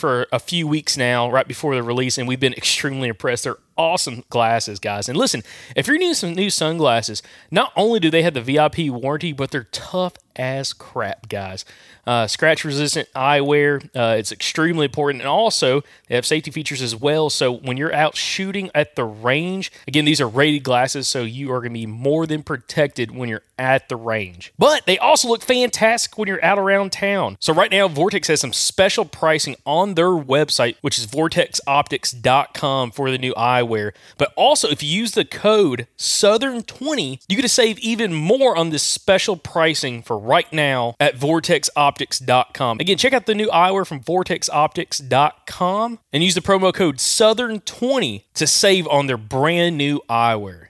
for a few weeks now, right before the release, and we've been extremely impressed. They're awesome glasses, guys. And listen, if you're needing some new sunglasses, not only do they have the VIP warranty, but they're tough as crap, guys. Uh, scratch resistant eyewear, uh, it's extremely important. And also, they have safety features as well. So when you're out shooting at the range, again, these are rated glasses, so you are going to be more than protected when you're at the range. But they also look fantastic when you're out around town. So right now, Vortex has some special pricing on their website, which is vortexoptics.com for the new eyewear. But also, if you use the code Southern20, you get to save even more on this special pricing for right now at vortexoptics.com. Again, check out the new eyewear from vortexoptics.com and use the promo code Southern20 to save on their brand new eyewear.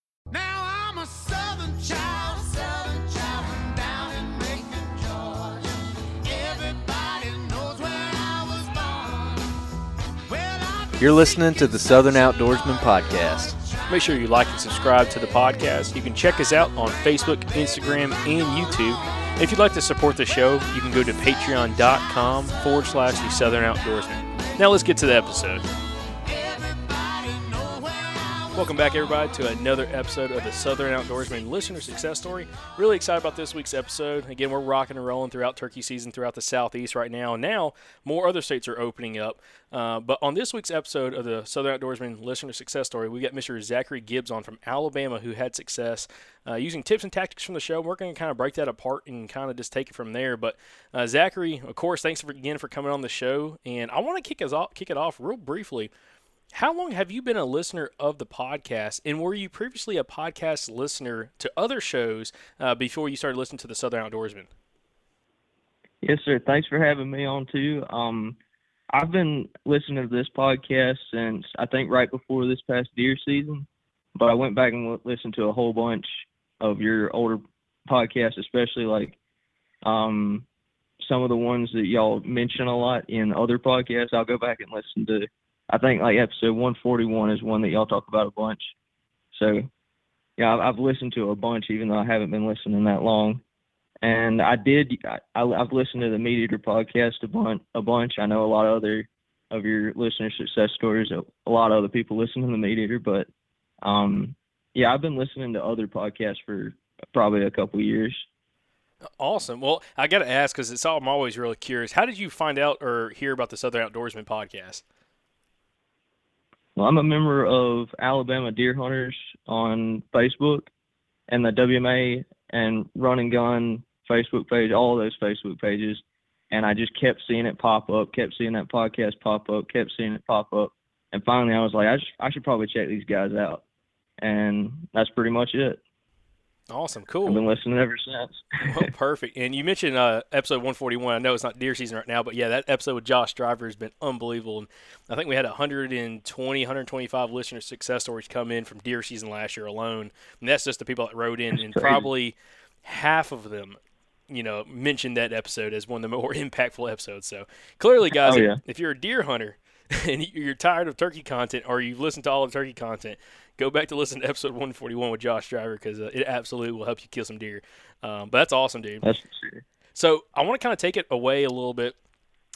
You're listening to the Southern Outdoorsmen Podcast. Make sure you like and subscribe to the podcast. You can check us out on Facebook, Instagram, and YouTube. If you'd like to support the show, you can go to patreon.com forward slash the Southern Outdoorsmen. Now let's get to the episode. Welcome back, everybody, to another episode of the Southern Outdoorsmen Listener Success Story. Really excited about this week's episode. Again, we're rocking and rolling throughout turkey season throughout the Southeast right now. And now more other states are opening up. Uh, but on this week's episode of the Southern Outdoorsmen Listener Success Story, we got Mr. Zachary Gibbs on from Alabama who had success uh, using tips and tactics from the show. We're going to kind of break that apart and kind of just take it from there. But uh, Zachary, of course, thanks for, again for coming on the show. And I want to kick us off, kick it off real briefly. How long have you been a listener of the podcast, and were you previously a podcast listener to other shows uh, before you started listening to the Southern Outdoorsmen? Yes, sir. Thanks for having me on too. Um, I've been listening to this podcast since I think right before this past deer season, but I went back and listened to a whole bunch of your older podcasts, especially like um, some of the ones that y'all mention a lot in other podcasts. I'll go back and listen to. I think like episode 141 is one that y'all talk about a bunch. So yeah, I've, listened to a bunch, even though I haven't been listening that long and I did. I, I've listened to the MeatEater podcast a bunch. A bunch. I know a lot of other of your listener success stories. A, a lot of other people listen to the MeatEater, but um, yeah, I've been listening to other podcasts for probably a couple years. Awesome. Well, I got to ask because it's all, I'm always really curious. How did you find out or hear about this other Outdoorsman podcast? Well, I'm a member of Alabama Deer Hunters on Facebook, and the WMA and Run and Gun Facebook page, all those Facebook pages, and I just kept seeing it pop up, kept seeing that podcast pop up, kept seeing it pop up, and finally I was like, I, sh- I should probably check these guys out, and that's pretty much it. Awesome, cool. I've been listening ever since. Well, perfect. And you mentioned uh, episode 141. I know it's not deer season right now, but yeah, that episode with Josh Driver has been unbelievable. And I think we had 120, 125 listener success stories come in from deer season last year alone. And that's just the people that wrote in, and crazy. probably half of them, you know, mentioned that episode as one of the more impactful episodes. So clearly, guys, Oh, if- yeah. if you're a deer hunter and you're tired of turkey content, or you've listened to all the turkey content, go back to listen to episode 141 with Josh Driver because uh, it absolutely will help you kill some deer. Um, but that's awesome, dude. That's for sure. So I want to kind of take it away a little bit.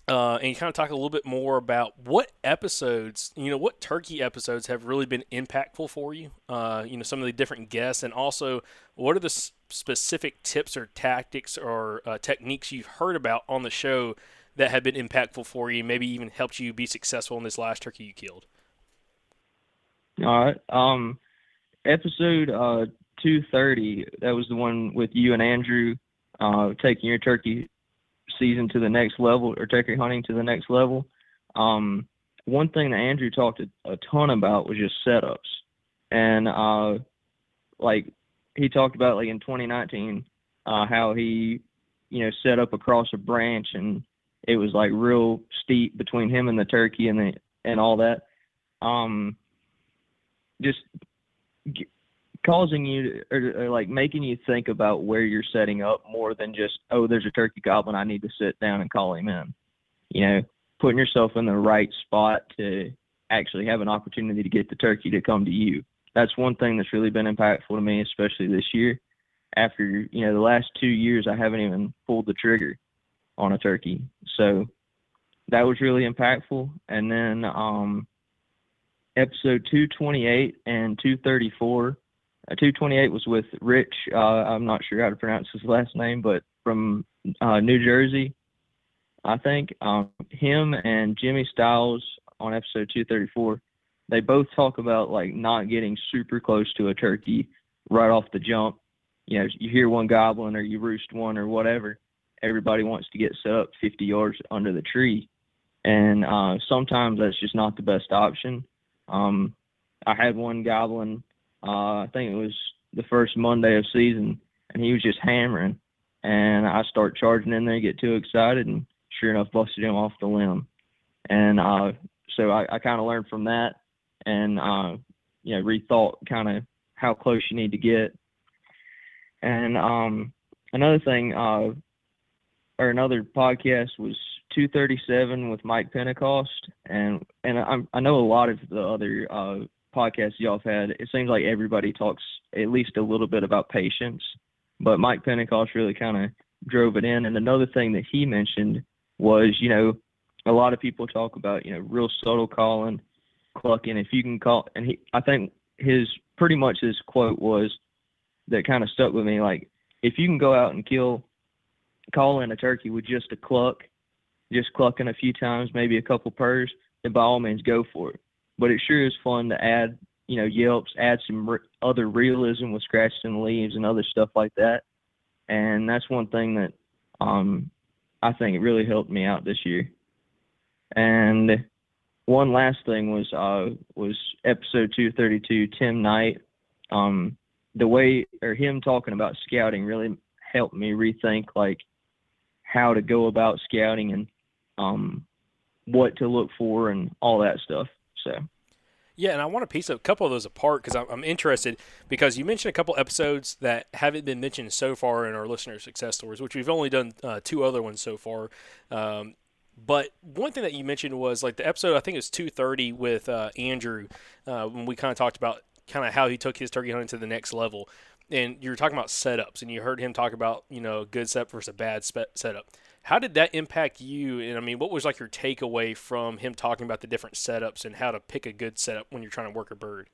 Uh, and kind of talk a little bit more about what episodes, you know, what turkey episodes have really been impactful for you. Uh, you know, some of the different guests, and also what are the s- specific tips or tactics or uh, techniques you've heard about on the show that have been impactful for you, maybe even helped you be successful in this last turkey you killed. All right. Um, episode uh two thirty. That was the one with you and Andrew, uh, taking your turkey season to the next level or turkey hunting to the next level. Um, one thing that Andrew talked a, a ton about was just setups, and uh, like he talked about like in 2019, uh, how he, you know, set up across a branch and it was like real steep between him and the turkey and the and all that. Um, just g- causing you to, or, or like making you think about where you're setting up more than just oh there's a turkey goblin I need to sit down and call him in. You know, putting yourself in the right spot to actually have an opportunity to get the turkey to come to you. That's one thing that's really been impactful to me, especially this year. After you know the last two years, I haven't even pulled the trigger on a turkey, so that was really impactful. And then um, episode 228 and 234. Uh, 228 was with Rich. Uh, I'm not sure how to pronounce his last name, but from uh, New Jersey, I think. Um, him and Jimmy Styles on episode 234. They both talk about like not getting super close to a turkey right off the jump. You know, you hear one goblin or you roost one or whatever. Everybody wants to get set up 50 yards under the tree, and uh, sometimes that's just not the best option. Um, I had one goblin. Uh, I think it was the first Monday of season, and he was just hammering. And I start charging in there, get too excited, and sure enough, busted him off the limb. And uh, so I, I kind of learned from that, and uh, you know, rethought kind of how close you need to get. And um, another thing, uh, or another podcast was 237 with Mike Pentecost, and and I'm, I know a lot of the other uh, podcasts y'all have had. It seems like everybody talks at least a little bit about patience, but Mike Pentecost really kind of drove it in. And another thing that he mentioned was, you know, a lot of people talk about, you know, real subtle calling, clucking. If you can call, and he, I think his pretty much his quote was that kind of stuck with me. Like, if you can go out and kill, call in a turkey with just a cluck, just clucking a few times, maybe a couple purrs, then by all means go for it. But it sure is fun to add, you know, yelps, add some re- other realism with scratching the leaves and other stuff like that. And that's one thing that um, I think really helped me out this year. And one last thing was uh, was episode 232, Tim Knight. Um, the way or him talking about scouting really helped me rethink like how to go about scouting and um, what to look for and all that stuff. So Yeah, and I want to piece a couple of those apart because I'm, I'm interested because you mentioned a couple episodes that haven't been mentioned so far in our listener success stories, which we've only done uh, two other ones so far. Um, but one thing that you mentioned was like the episode I think it was 230 with uh, Andrew uh, when we kind of talked about kind of how he took his turkey hunting to the next level. And you were talking about setups, and you heard him talk about you know good setup versus a bad spe- setup. How did that impact you? And I mean, what was like your takeaway from him talking about the different setups and how to pick a good setup when you're trying to work a bird?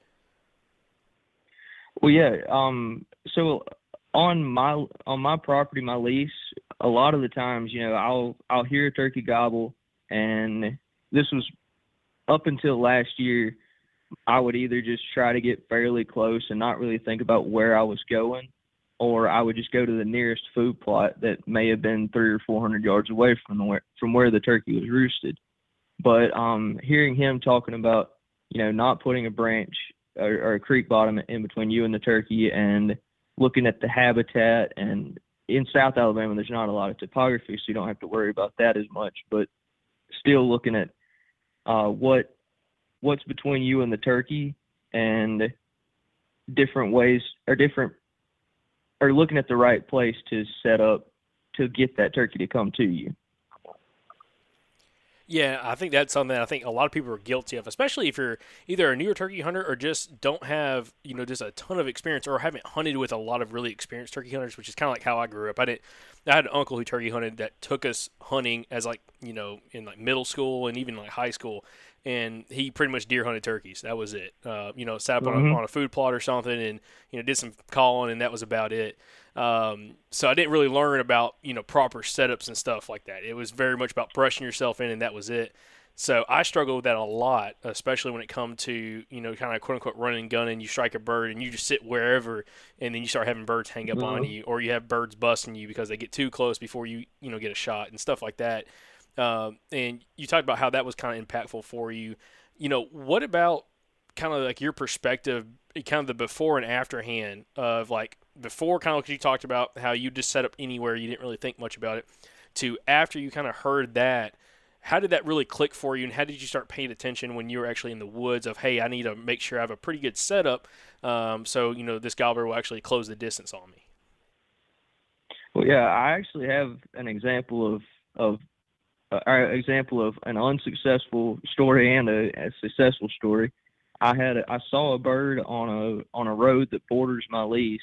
Well, yeah. Um. So on my on my property, my lease, a lot of the times, you know, I'll I'll hear a turkey gobble, and this was up until last year. I would either just try to get fairly close and not really think about where I was going, or I would just go to the nearest food plot that may have been three or four hundred yards away from from where the turkey was roosted. But um, hearing him talking about, you know, not putting a branch or, or a creek bottom in between you and the turkey, and looking at the habitat and in South Alabama there's not a lot of topography, so you don't have to worry about that as much. But still looking at uh, what what's between you and the turkey and different ways or different or looking at the right place to set up to get that turkey to come to you. Yeah, I think that's something that I think a lot of people are guilty of, especially if you're either a newer turkey hunter or just don't have, you know, just a ton of experience or haven't hunted with a lot of really experienced turkey hunters, which is kind of like how I grew up. I didn't, I had an uncle who turkey hunted that took us hunting as like, you know, in like middle school and even like high school. And he pretty much deer hunted turkeys. That was it. Uh, you know, sat up on, a, on a food plot or something and, you know, did some calling and that was about it. Um, so I didn't really learn about you know proper setups and stuff like that. It was very much about brushing yourself in, and that was it. So I struggle with that a lot, especially when it comes to you know kind of quote unquote running gun and gunning. You strike a bird and you just sit wherever, and then you start having birds hang up on you, or you have birds busting you because they get too close before you you know get a shot and stuff like that. Um, and you talked about how that was kind of impactful for you. You know, what about kind of like your perspective, kind of the before and after hand of like before, kind of like you talked about how you just set up anywhere, you didn't really think much about it, to after you kind of heard that. How did that really click for you, and how did you start paying attention when you were actually in the woods? Of hey, I need to make sure I have a pretty good setup, um, so you know this gobbler will actually close the distance on me. Well, yeah, I actually have an example of of an example of an unsuccessful story and a, a successful story. I had a, I saw a bird on a on a road that borders my lease,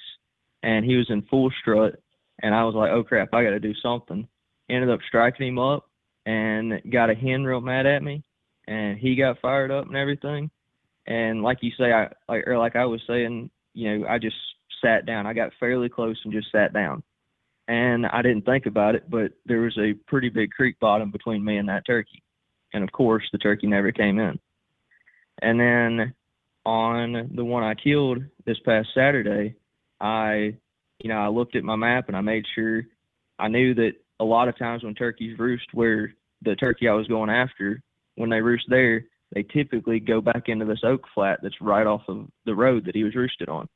and he was in full strut, and I was like, oh crap, I got to do something. Ended up striking him up, and got a hen real mad at me, and he got fired up and everything. And like you say, I like or like I was saying, you know, I just sat down. I got fairly close and just sat down and I didn't think about it, but there was a pretty big creek bottom between me and that turkey. And of course, the turkey never came in. And then on the one I killed this past Saturday, I, you know, I looked at my map and I made sure I knew that a lot of times when turkeys roost where the turkey I was going after, when they roost there, they typically go back into this oak flat that's right off of the road that he was roosted on.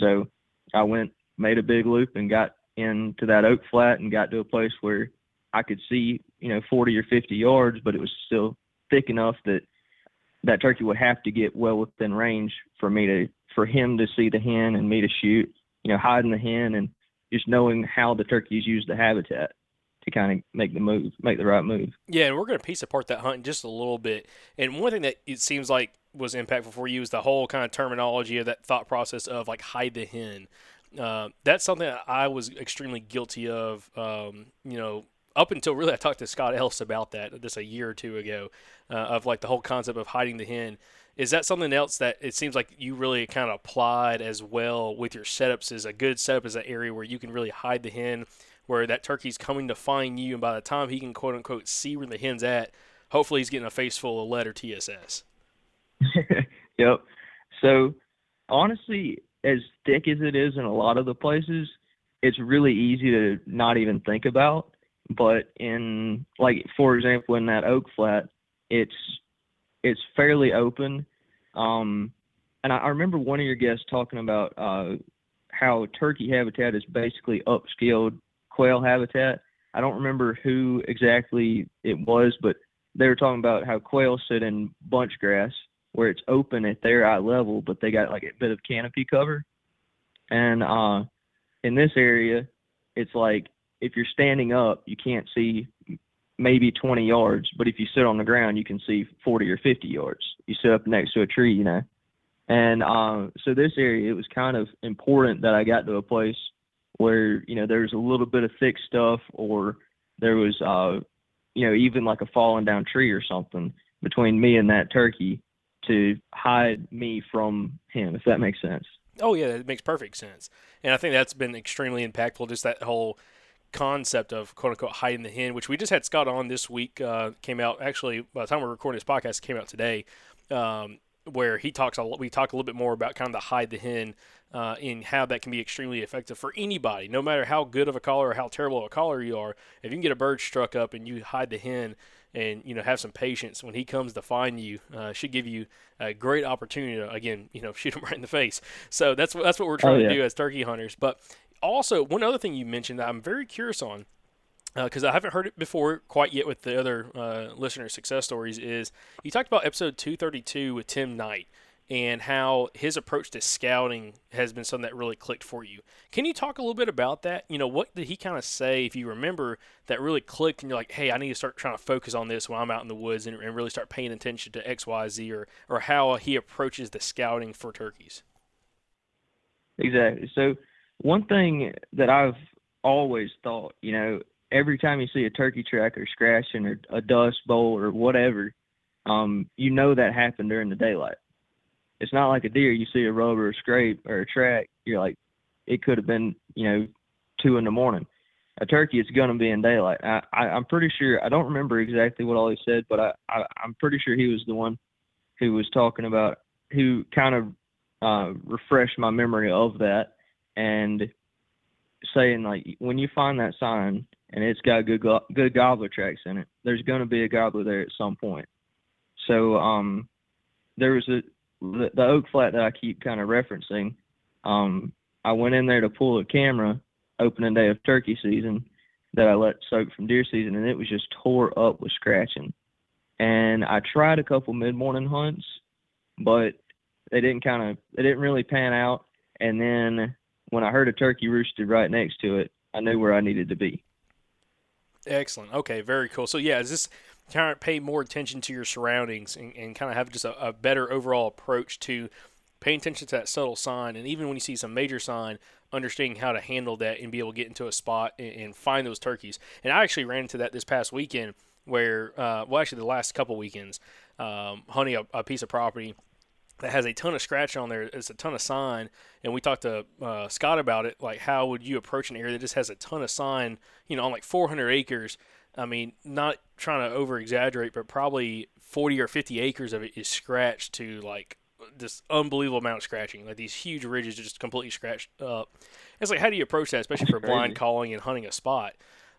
So I went, made a big loop and got into that oak flat and got to a place where I could see, you know, 40 or 50 yards, but it was still thick enough that that turkey would have to get well within range for me to, for him to see the hen and me to shoot, you know, hiding the hen and just knowing how the turkeys use the habitat to kind of make the move, make the right move. Yeah, and we're going to piece apart that hunt just a little bit. And one thing that it seems like was impactful for you is the whole kind of terminology of that thought process of like hide the hen. Uh, that's something that I was extremely guilty of. Um, you know, up until really I talked to Scott Ellis about that just a year or two ago, uh, of like the whole concept of hiding the hen. Is that something else that it seems like you really kind of applied as well with your setups? Is a good setup is an area where you can really hide the hen, where that turkey's coming to find you, and by the time he can quote unquote see where the hen's at, hopefully he's getting a face full of lead or TSS. yep. So honestly, as thick as it is in a lot of the places, it's really easy to not even think about. But in like for example in that oak flat, it's it's fairly open. Um and I, I remember one of your guests talking about uh how turkey habitat is basically upscaled quail habitat. I don't remember who exactly it was, but they were talking about how quail sit in bunch grass where it's open at their eye level, but they got like a bit of canopy cover. And uh, in this area, it's like if you're standing up, you can't see maybe 20 yards, but if you sit on the ground, you can see 40 or 50 yards. You sit up next to a tree, you know. And uh, so this area, it was kind of important that I got to a place where you know there's a little bit of thick stuff, or there was, uh, you know, even like a falling down tree or something between me and that turkey to hide me from him, if that makes sense. Oh yeah, it makes perfect sense, and I think that's been extremely impactful. Just that whole concept of quote unquote hiding the hen, which we just had Scott on this week. Uh, came out actually by the time we're recording this podcast, came out today, um, where he talks a we talk a little bit more about kind of the hide the hen uh, and how that can be extremely effective for anybody, no matter how good of a caller or how terrible of a caller you are. If you can get a bird struck up and you hide the hen, and you know have some patience when he comes to find you. Uh, should give you a great opportunity to again you know shoot him right in the face. So that's what that's what we're trying yeah. to do as turkey hunters. But also one other thing you mentioned that I'm very curious on because I haven't heard it before quite yet with the other uh, listener success stories is you talked about episode 232 with Tim Knight and how his approach to scouting has been something that really clicked for you. Can you talk a little bit about that? You know, what did he kind of say, if you remember, that really clicked and you're like, hey, I need to start trying to focus on this when I'm out in the woods and, and really start paying attention to X, Y, Z, or, or how he approaches the scouting for turkeys? Exactly. So one thing that I've always thought, you know, every time you see a turkey track or scratching or a dust bowl or whatever, um, you know that happened during the daylight. It's not like a deer. You see a rub or a scrape or a track, you're like, it could have been, you know, two in the morning. A turkey, it's gonna be in daylight. I, I I'm pretty sure. I don't remember exactly what all he said, but I, I I'm pretty sure he was the one who was talking about who kind of uh, refreshed my memory of that and saying like when you find that sign and it's got good go- good gobbler tracks in it, there's going to be a gobbler there at some point. So um, there was a the, the oak flat that I keep kind of referencing. Um, I went in there to pull a camera opening day of turkey season that I let soak from deer season, and it was just tore up with scratching. And I tried a couple mid morning hunts, but they didn't kind of they didn't really pan out. And then when I heard a turkey roosted right next to it, I knew where I needed to be. Excellent. Okay, very cool. So yeah, is this kind of pay more attention to your surroundings and, and kind of have just a, a better overall approach to paying attention to that subtle sign, and even when you see some major sign, understanding how to handle that and be able to get into a spot and, and find those turkeys. And I actually ran into that this past weekend, where uh, well, actually the last couple weekends, um, hunting a, a piece of property that has a ton of scratch on there. It's a ton of sign, and we talked to uh, Scott about it. Like, how would you approach an area that just has a ton of sign? You know, on like 400 acres. I mean, not trying to over exaggerate, but probably 40 or 50 acres of it is scratched to like this unbelievable amount of scratching. Like these huge ridges are just completely scratched up. It's like, how do you approach that, especially for blind calling and hunting a spot?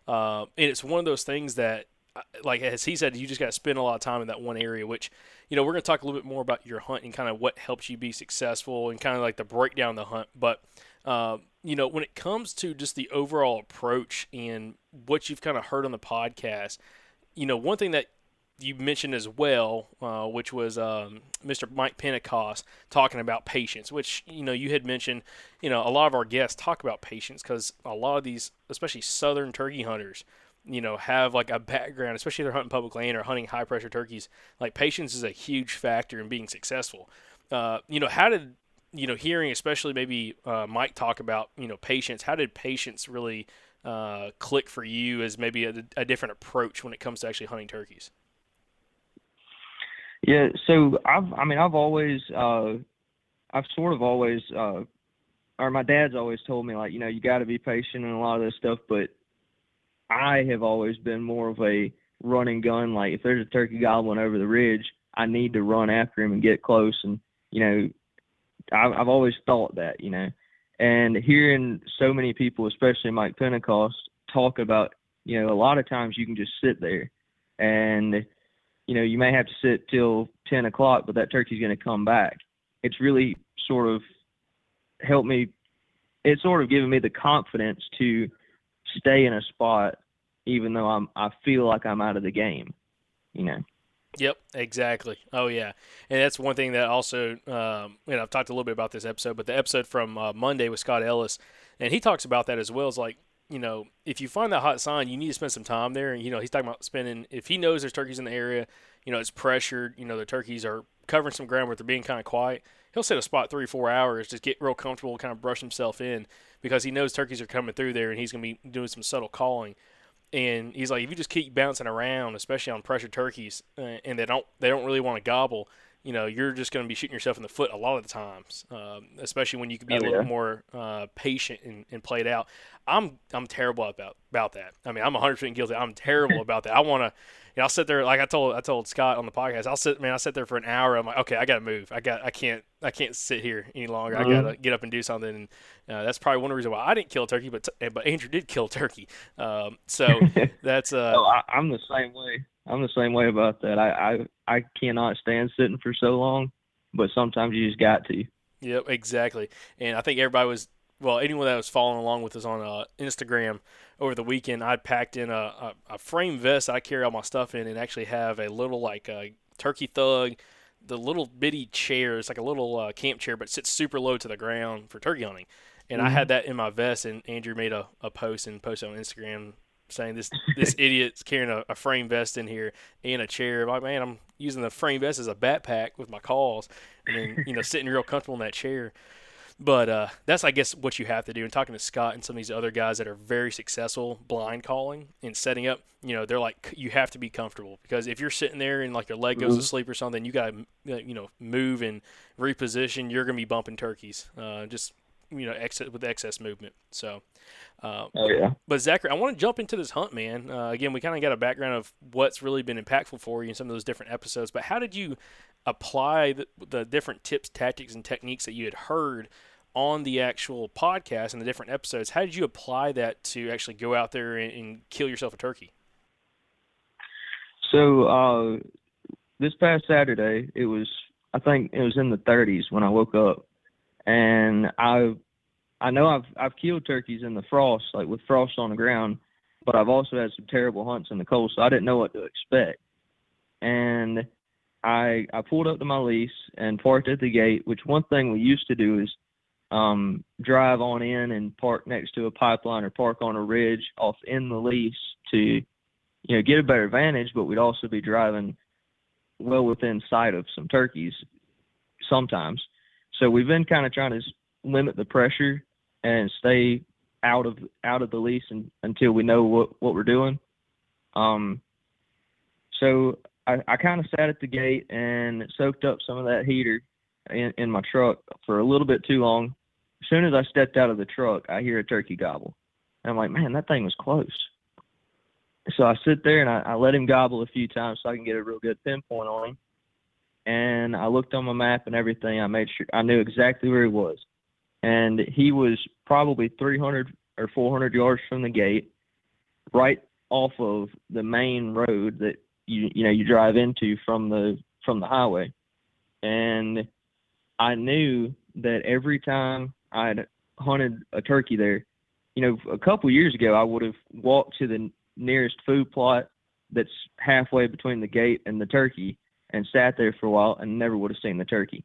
Um, and it's one of those things that, uh, like as he said, you just got to spend a lot of time in that one area. Which, you know, we're going to talk a little bit more about your hunt and kind of what helps you be successful and kind of like the breakdown of the hunt. But uh, you know, when it comes to just the overall approach and what you've kind of heard on the podcast, you know, one thing that you mentioned as well, uh, which was um, Mr. Mike Pentecost talking about patience, which you know you had mentioned. You know, a lot of our guests talk about patience because a lot of these, especially southern turkey hunters, you know, have like a background, especially if they're hunting public land or hunting high pressure turkeys. Like patience is a huge factor in being successful. Uh, you know, how did you know hearing, especially maybe uh, Mike talk about you know patience? How did patience really uh, click for you as maybe a, a different approach when it comes to actually hunting turkeys? Yeah, so I've I mean I've always uh I've sort of always uh or my dad's always told me like, you know, you gotta be patient and a lot of this stuff, but I have always been more of a running gun, like if there's a turkey gobbling over the ridge, I need to run after him and get close and you know I've I've always thought that, you know. And hearing so many people, especially Mike Pentecost, talk about, you know, a lot of times you can just sit there and you know, you may have to sit till 10 o'clock, but that turkey's going to come back. It's really sort of helped me. It's sort of given me the confidence to stay in a spot, even though I'm, I feel like I'm out of the game, you know? Yep, exactly. Oh yeah, and that's one thing that also, um, know, I've talked a little bit about this episode, but the episode from uh, Monday with Scott Ellis, and he talks about that as well. As like, you know, if you find that hot sign, you need to spend some time there. And you know, he's talking about spending. If he knows there's turkeys in the area, you know, it's pressured. You know, the turkeys are covering some ground where they're being kind of quiet. He'll sit a spot three, four hours, just get real comfortable, kind of brush himself in because he knows turkeys are coming through there, and he's going to be doing some subtle calling. And he's like, if you just keep bouncing around, especially on pressured turkeys, uh, and they don't they don't really want to gobble, you know, you're just going to be shooting yourself in the foot a lot of the times, um, especially when you can be Oh, a little yeah. more uh, patient and, and play it out. I'm I'm terrible about about that. I mean, I'm 100 percent guilty. I'm terrible about that. I want to, you know, I'll sit there like I told I told Scott on the podcast. I'll sit, man. I sit there for an hour. I'm like, okay, I got to move. I got I can't I can't sit here any longer. I Mhm. got to get up and do something. And uh, that's probably one reason why I didn't kill turkey, but but Andrew did kill turkey. Um, so that's uh, oh, I, I'm the same way. I'm the same way about that. I, I I cannot stand sitting for so long, but sometimes you just got to. Yep, exactly. And I think everybody was well, anyone that was following along with us on uh, Instagram over the weekend, I packed in a, a, a frame vest I carry all my stuff in, and actually have a little like a turkey thug, the little bitty chair. It's like a little uh, camp chair, but sits super low to the ground for turkey hunting. And I had that in my vest, and Andrew made a, a post and posted on Instagram saying this this idiot's carrying a, a frame vest in here and a chair. Like, man, I'm using the frame vest as a backpack with my calls, and then you know sitting real comfortable in that chair. But uh, that's, I guess, what you have to do. And talking to Scott and some of these other guys that are very successful blind calling and setting up, you know, they're like, you have to be comfortable because if you're sitting there and like your leg goes to sleep or something, you got to, you know, move and reposition. You're going to be bumping turkeys, uh, just you know, excess with excess movement. So, uh, Oh yeah. but Zachary, I want to jump into this hunt, man. Uh, again, we kind of got a background of what's really been impactful for you in some of those different episodes. But how did you apply the, the different tips, tactics, and techniques that you had heard on the actual podcast and the different episodes? How did you apply that to actually go out there and, and kill yourself a turkey? So uh, this past Saturday, it was I think it was in the 30s when I woke up, and I I know I've I've killed turkeys in the frost, like with frost on the ground, but I've also had some terrible hunts in the cold, so I didn't know what to expect. And I I pulled up to my lease and parked at the gate, which one thing we used to do is um, drive on in and park next to a pipeline or park on a ridge off in the lease to you know get a better advantage, but we'd also be driving well within sight of some turkeys sometimes. So we've been kind of trying to limit the pressure and stay out of out of the lease and, until we know what what we're doing. Um, so I, I kind of sat at the gate and soaked up some of that heater in, in my truck for a little bit too long. As soon as I stepped out of the truck, I hear a turkey gobble. And I'm like, man, that thing was close. So I sit there and I, I let him gobble a few times so I can get a real good pinpoint on him. And I looked on my map and everything. I made sure I knew exactly where he was. And he was probably 300 or 400 yards from the gate, right off of the main road that you you know you drive into from the from the highway. And I knew that every time I'd hunted a turkey there, you know, a couple years ago I would have walked to the nearest food plot that's halfway between the gate and the turkey and sat there for a while and never would have seen the turkey.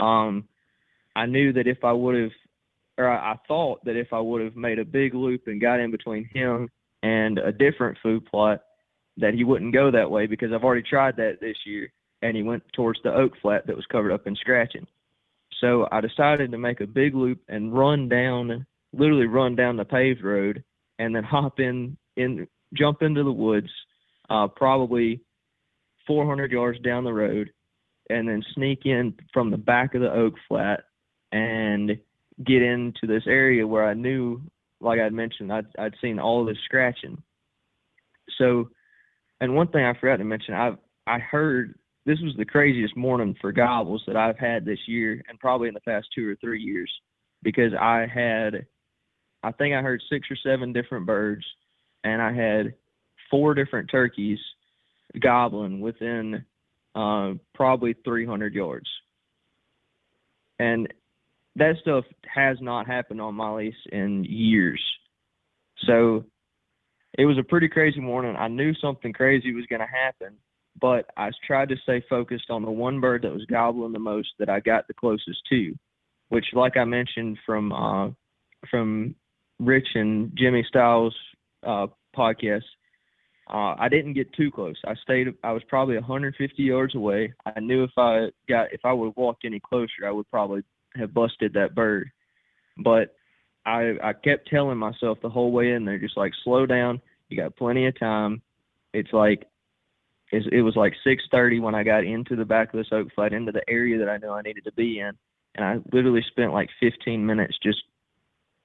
Um, I knew that if I would have, or I, thought that if I would have made a big loop and got in between him and a different food plot, that he wouldn't go that way because I've already tried that this year and he went towards the oak flat that was covered up in scratching. So I decided to make a big loop and run down, literally run down the paved road and then hop in, in jump into the woods, uh, probably 400 yards down the road, and then sneak in from the back of the oak flat and get into this area where I knew, like I'd mentioned, I'd, I'd seen all this scratching. So, and one thing I forgot to mention, I've I heard this was the craziest morning for gobbles that I've had this year, and probably in the past two or three years, because I had, I think I heard six or seven different birds, and I had four different turkeys gobbling within uh, probably 300 yards. And that stuff has not happened on my lease in years. So it was a pretty crazy morning. I knew something crazy was going to happen, but I tried to stay focused on the one bird that was gobbling the most that I got the closest to, which, like I mentioned from uh, from Rich and Jimmy Styles uh, podcast, uh, I didn't get too close. I stayed. I was probably 150 yards away. I knew if I got if I would have walked any closer, I would probably have busted that bird. But I I kept telling myself the whole way in there, just like slow down. You got plenty of time. It's like it's, it was like 6:30 when I got into the back of this oak flat, into the area that I knew I needed to be in, and I literally spent like 15 minutes just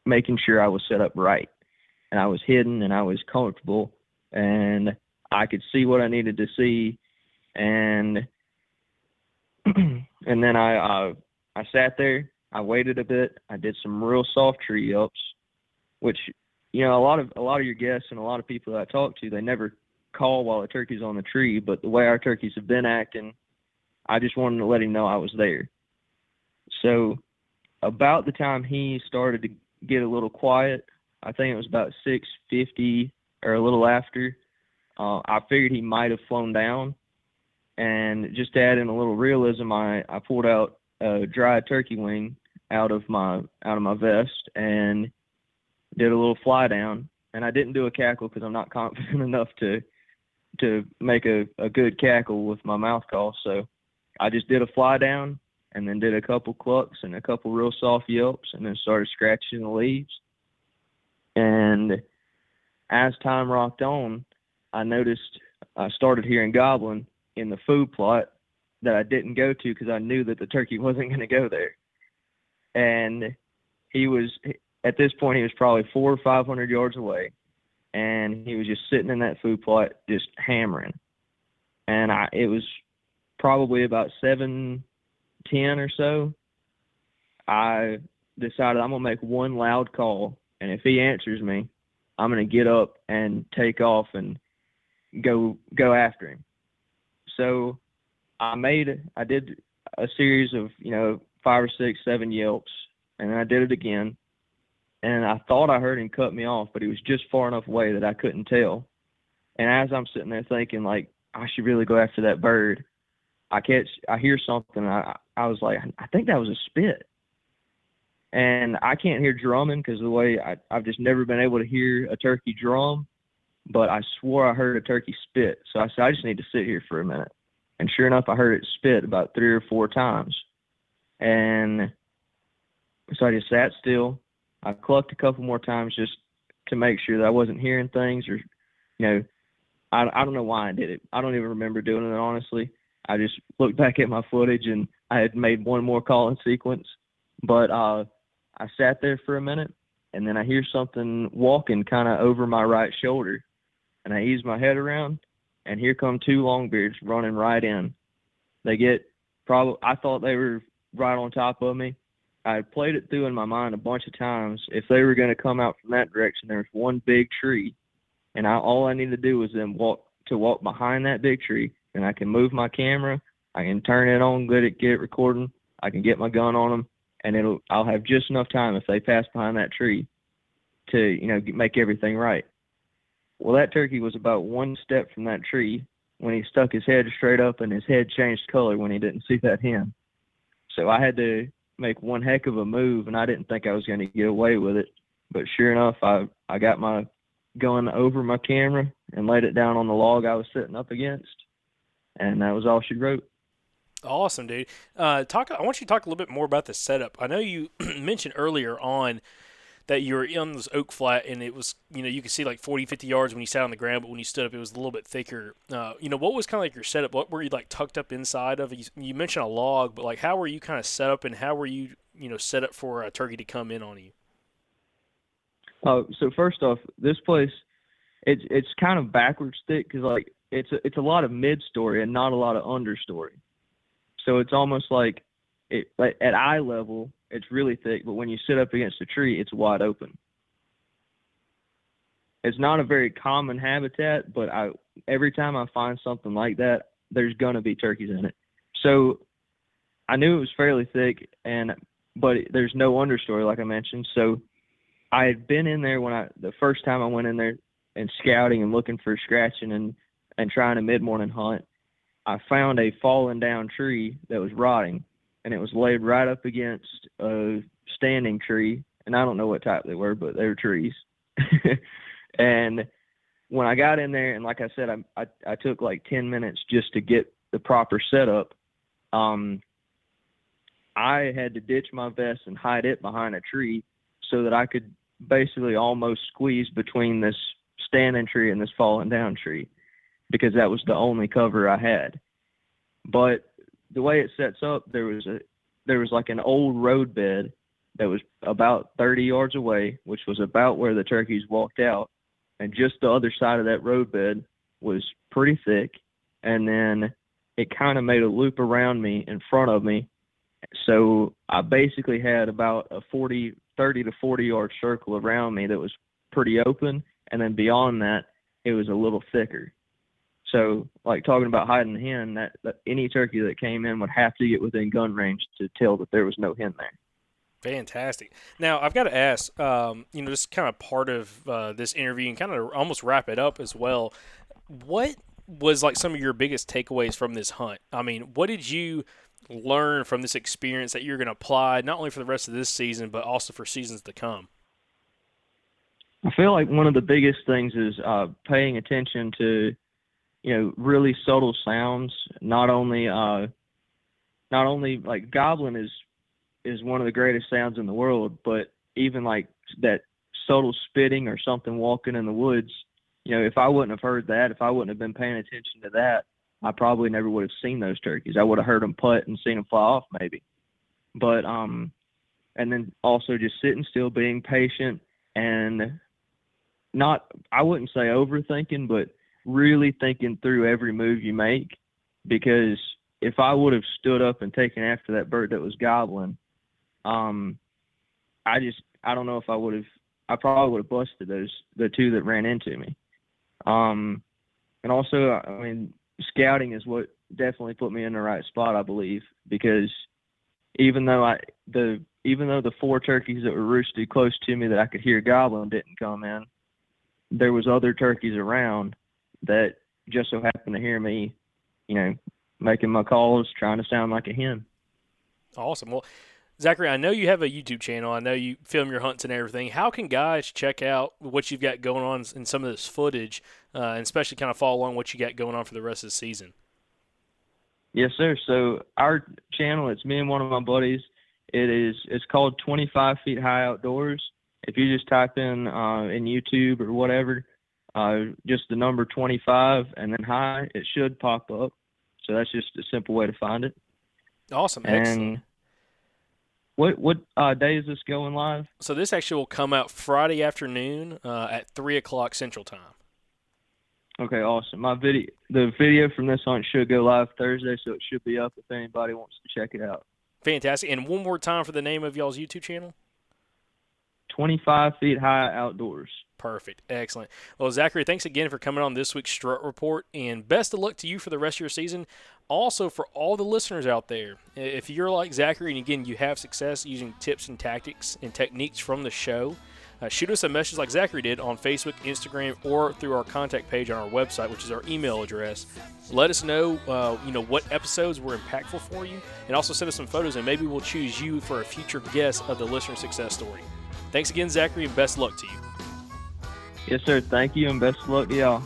making sure I was set up right, and I was hidden and I was comfortable, and I could see what I needed to see, and and then I uh, I sat there, I waited a bit, I did some real soft tree ups, which you know a lot of a lot of your guests and a lot of people that I talk to they never call while the turkey's on the tree, but the way our turkeys have been acting, I just wanted to let him know I was there. So about the time he started to get a little quiet, I think it was about 6:50 or a little after. Uh, I figured he might have flown down, and just to add in a little realism, I I pulled out a dried turkey wing out of my out of my vest and did a little fly down. And I didn't do a cackle because I'm not confident enough to to make a, a good cackle with my mouth call. So I just did a fly down and then did a couple clucks and a couple real soft yelps and then started scratching the leaves. And as time rocked on, I noticed I started hearing gobbling in the food plot that I didn't go to because I knew that the turkey wasn't going to go there. And he was at this point he was probably four or five hundred yards away, and he was just sitting in that food plot just hammering. And I it was probably about seven ten or so. I decided I'm gonna make one loud call, and if he answers me, I'm gonna get up and take off and go go after him. So I made I did a series of you know five or six seven yelps, and I did it again, and I thought I heard him cut me off, but he was just far enough away that I couldn't tell. And as I'm sitting there thinking like I should really go after that bird, I catch I hear something. I I was like I think that was a spit, and I can't hear drumming because the way I I've just never been able to hear a turkey drum, but I swore I heard a turkey spit. So I said I just need to sit here for a minute, and sure enough I heard it spit about three or four times, and so I just sat still. I clucked a couple more times just to make sure that I wasn't hearing things or, you know, I I don't know why I did it. I don't even remember doing it honestly. I just looked back at my footage and I had made one more call in sequence, but uh, I sat there for a minute and then I hear something walking kind of over my right shoulder, and I ease my head around, and here come two longbeards running right in. They get probably I thought they were right on top of me. I had played it through in my mind a bunch of times. If they were going to come out from that direction, there was one big tree, and I all I needed to do was then walk to walk behind that big tree, and I can move my camera. I can turn it on, get it get recording. I can get my gun on them, and it'll I'll have just enough time if they pass behind that tree to you know make everything right. Well, that turkey was about one step from that tree when he stuck his head straight up, and his head changed color when he didn't see that hen. So I had to make one heck of a move, and I didn't think I was going to get away with it. But sure enough, I I got my gun over my camera and laid it down on the log I was sitting up against, and that was all she wrote. Awesome, dude. Uh, talk. I want you to talk a little bit more about the setup. I know you mentioned earlier on that you were on this oak flat and it was, you know, you could see like 40, 50 yards when you sat on the ground, but when you stood up, it was a little bit thicker. Uh, you know, what was kind of like your setup? What were you like tucked up inside of? You, you mentioned a log, but like how were you kind of set up and how were you, you know, set up for a turkey to come in on you? Uh, so first off, this place, it's it's kind of backwards thick because like it's a, it's a lot of mid story and not a lot of understory. So it's almost like it like at eye level, it's really thick, but when you sit up against a tree, it's wide open. It's not a very common habitat, but I every time I find something like that, there's gonna be turkeys in it. So I knew it was fairly thick, and but there's no understory like I mentioned. So I had been in there when I the first time I went in there and scouting and looking for scratching and and trying a mid morning hunt. I found a fallen down tree that was rotting, and it was laid right up against a standing tree. And I don't know what type they were, but they were trees. and when I got in there, and like I said, I, I I took like ten minutes just to get the proper setup. Um, I had to ditch my vest and hide it behind a tree so that I could basically almost squeeze between this standing tree and this fallen down tree because that was the only cover I had. But the way it sets up, there was a there was like an old road bed that was about 30 yards away, which was about where the turkeys walked out, and just the other side of that road bed was pretty thick, and then it kind of made a loop around me in front of me. So I basically had about a 40, 30 to 40 yard circle around me that was pretty open, and then beyond that, it was a little thicker. So, like talking about hiding the hen, that, that any turkey that came in would have to get within gun range to tell that there was no hen there. Fantastic. Now I've got to ask, um, you know, just kind of part of uh, this interview and kind of almost wrap it up as well. What was like some of your biggest takeaways from this hunt? I mean, what did you learn from this experience that you're going to apply not only for the rest of this season but also for seasons to come? I feel like one of the biggest things is uh, paying attention to, you know, really subtle sounds. Not only, uh, not only like gobbling is is one of the greatest sounds in the world, but even like that subtle spitting or something walking in the woods. You know, if I wouldn't have heard that, if I wouldn't have been paying attention to that, I probably never would have seen those turkeys. I would have heard them putt and seen them fly off maybe. But um, and then also just sitting still, being patient, and not I wouldn't say overthinking, but really thinking through every move you make. Because if I would have stood up and taken after that bird that was gobbling, um, I just I don't know if I would have I probably would have busted those the two that ran into me. Um, and also I mean scouting is what definitely put me in the right spot I believe because even though I the even though the four turkeys that were roosted close to me that I could hear gobbling didn't come in, there was other turkeys around that just so happened to hear me, you know, making my calls, trying to sound like a hen. Awesome. Well, Zachary, I know you have a YouTube channel. I know you film your hunts and everything. How can guys check out what you've got going on in some of this footage, uh, and especially kind of follow along what you got going on for the rest of the season? Yes, sir. So our channel, it's me and one of my buddies. It is it's called 25 Feet High Outdoors. If you just type in uh, in YouTube or whatever, uh, just the number 25 and then high, it should pop up. So that's just a simple way to find it. Awesome. And Excellent. what what uh, day is this going live? So this actually will come out Friday afternoon uh, at three o'clock Central Time. Okay, awesome. My video, the video from this hunt should go live Thursday, so it should be up if anybody wants to check it out. Fantastic. And one more time for the name of y'all's YouTube channel. 25 feet high outdoors. Perfect. Excellent. Well, Zachary, thanks again for coming on this week's Strut Report, and best of luck to you for the rest of your season. Also, for all the listeners out there, if you're like Zachary and again you have success using tips and tactics and techniques from the show, uh, shoot us a message like Zachary did on Facebook, Instagram, or through our contact page on our website, which is our email address. Let us know, uh, you know, what episodes were impactful for you, and also send us some photos, and maybe we'll choose you for a future guest of the listener success story. Thanks again, Zachary, and best luck to you. Yes, sir. Thank you, and best of luck to y'all.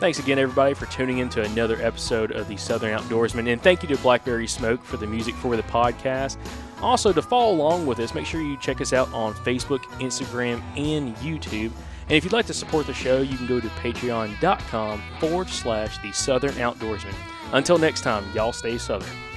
Thanks again, everybody, for tuning in to another episode of the Southern Outdoorsmen. And thank you to Blackberry Smoke for the music for the podcast. Also, to follow along with us, make sure you check us out on Facebook, Instagram, and YouTube. And if you'd like to support the show, you can go to patreon.com forward slash the Southern Outdoorsmen. Until next time, y'all stay Southern.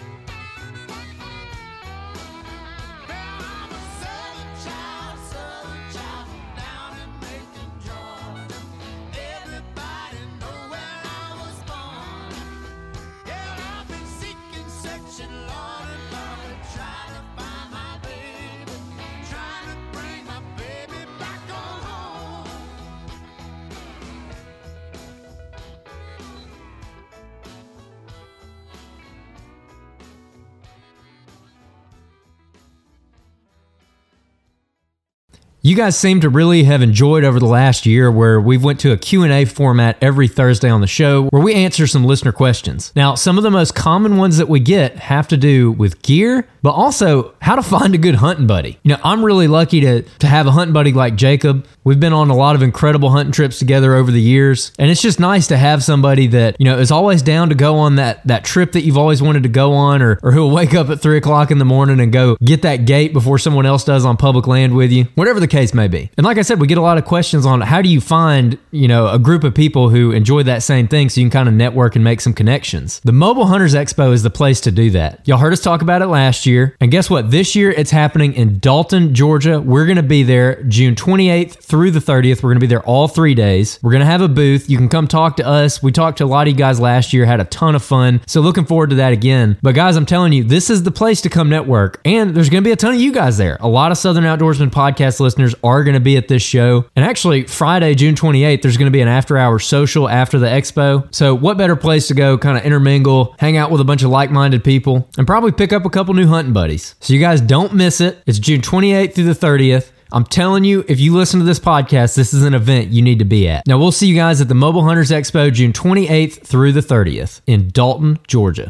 You guys seem to really have enjoyed over the last year where we've went to a Q&A format every Thursday on the show where we answer some listener questions. Now, some of the most common ones that we get have to do with gear, but also how to find a good hunting buddy. You know, I'm really lucky to to have a hunting buddy like Jacob. We've been on a lot of incredible hunting trips together over the years, and it's just nice to have somebody that you know is always down to go on that that trip that you've always wanted to go on, or or who'll wake up at three o'clock in the morning and go get that gate before someone else does on public land with you, whatever the case may be. And like I said, we get a lot of questions on how do you find you know a group of people who enjoy that same thing, so you can kind of network and make some connections. The Mobile Hunters Expo is the place to do that. Y'all heard us talk about it last year, and guess what? This year it's happening in Dalton, Georgia. We're going to be there June 28th through the 30th. We're going to be there all three days. We're going to have a booth. You can come talk to us. We talked to a lot of you guys last year, had a ton of fun. So looking forward to that again. But guys, I'm telling you, this is the place to come network. And there's going to be a ton of you guys there. A lot of Southern Outdoorsmen podcast listeners listeners are going to be at this show. And actually, Friday, June 28th, there's going to be an after hour social after the expo. So, what better place to go kind of intermingle, hang out with a bunch of like minded people, and probably pick up a couple new hunting buddies? So, you guys don't miss it. It's June 28th through the 30th. I'm telling you, if you listen to this podcast, this is an event you need to be at. Now, we'll see you guys at the Mobile Hunters Expo June 28th through the 30th in Dalton, Georgia.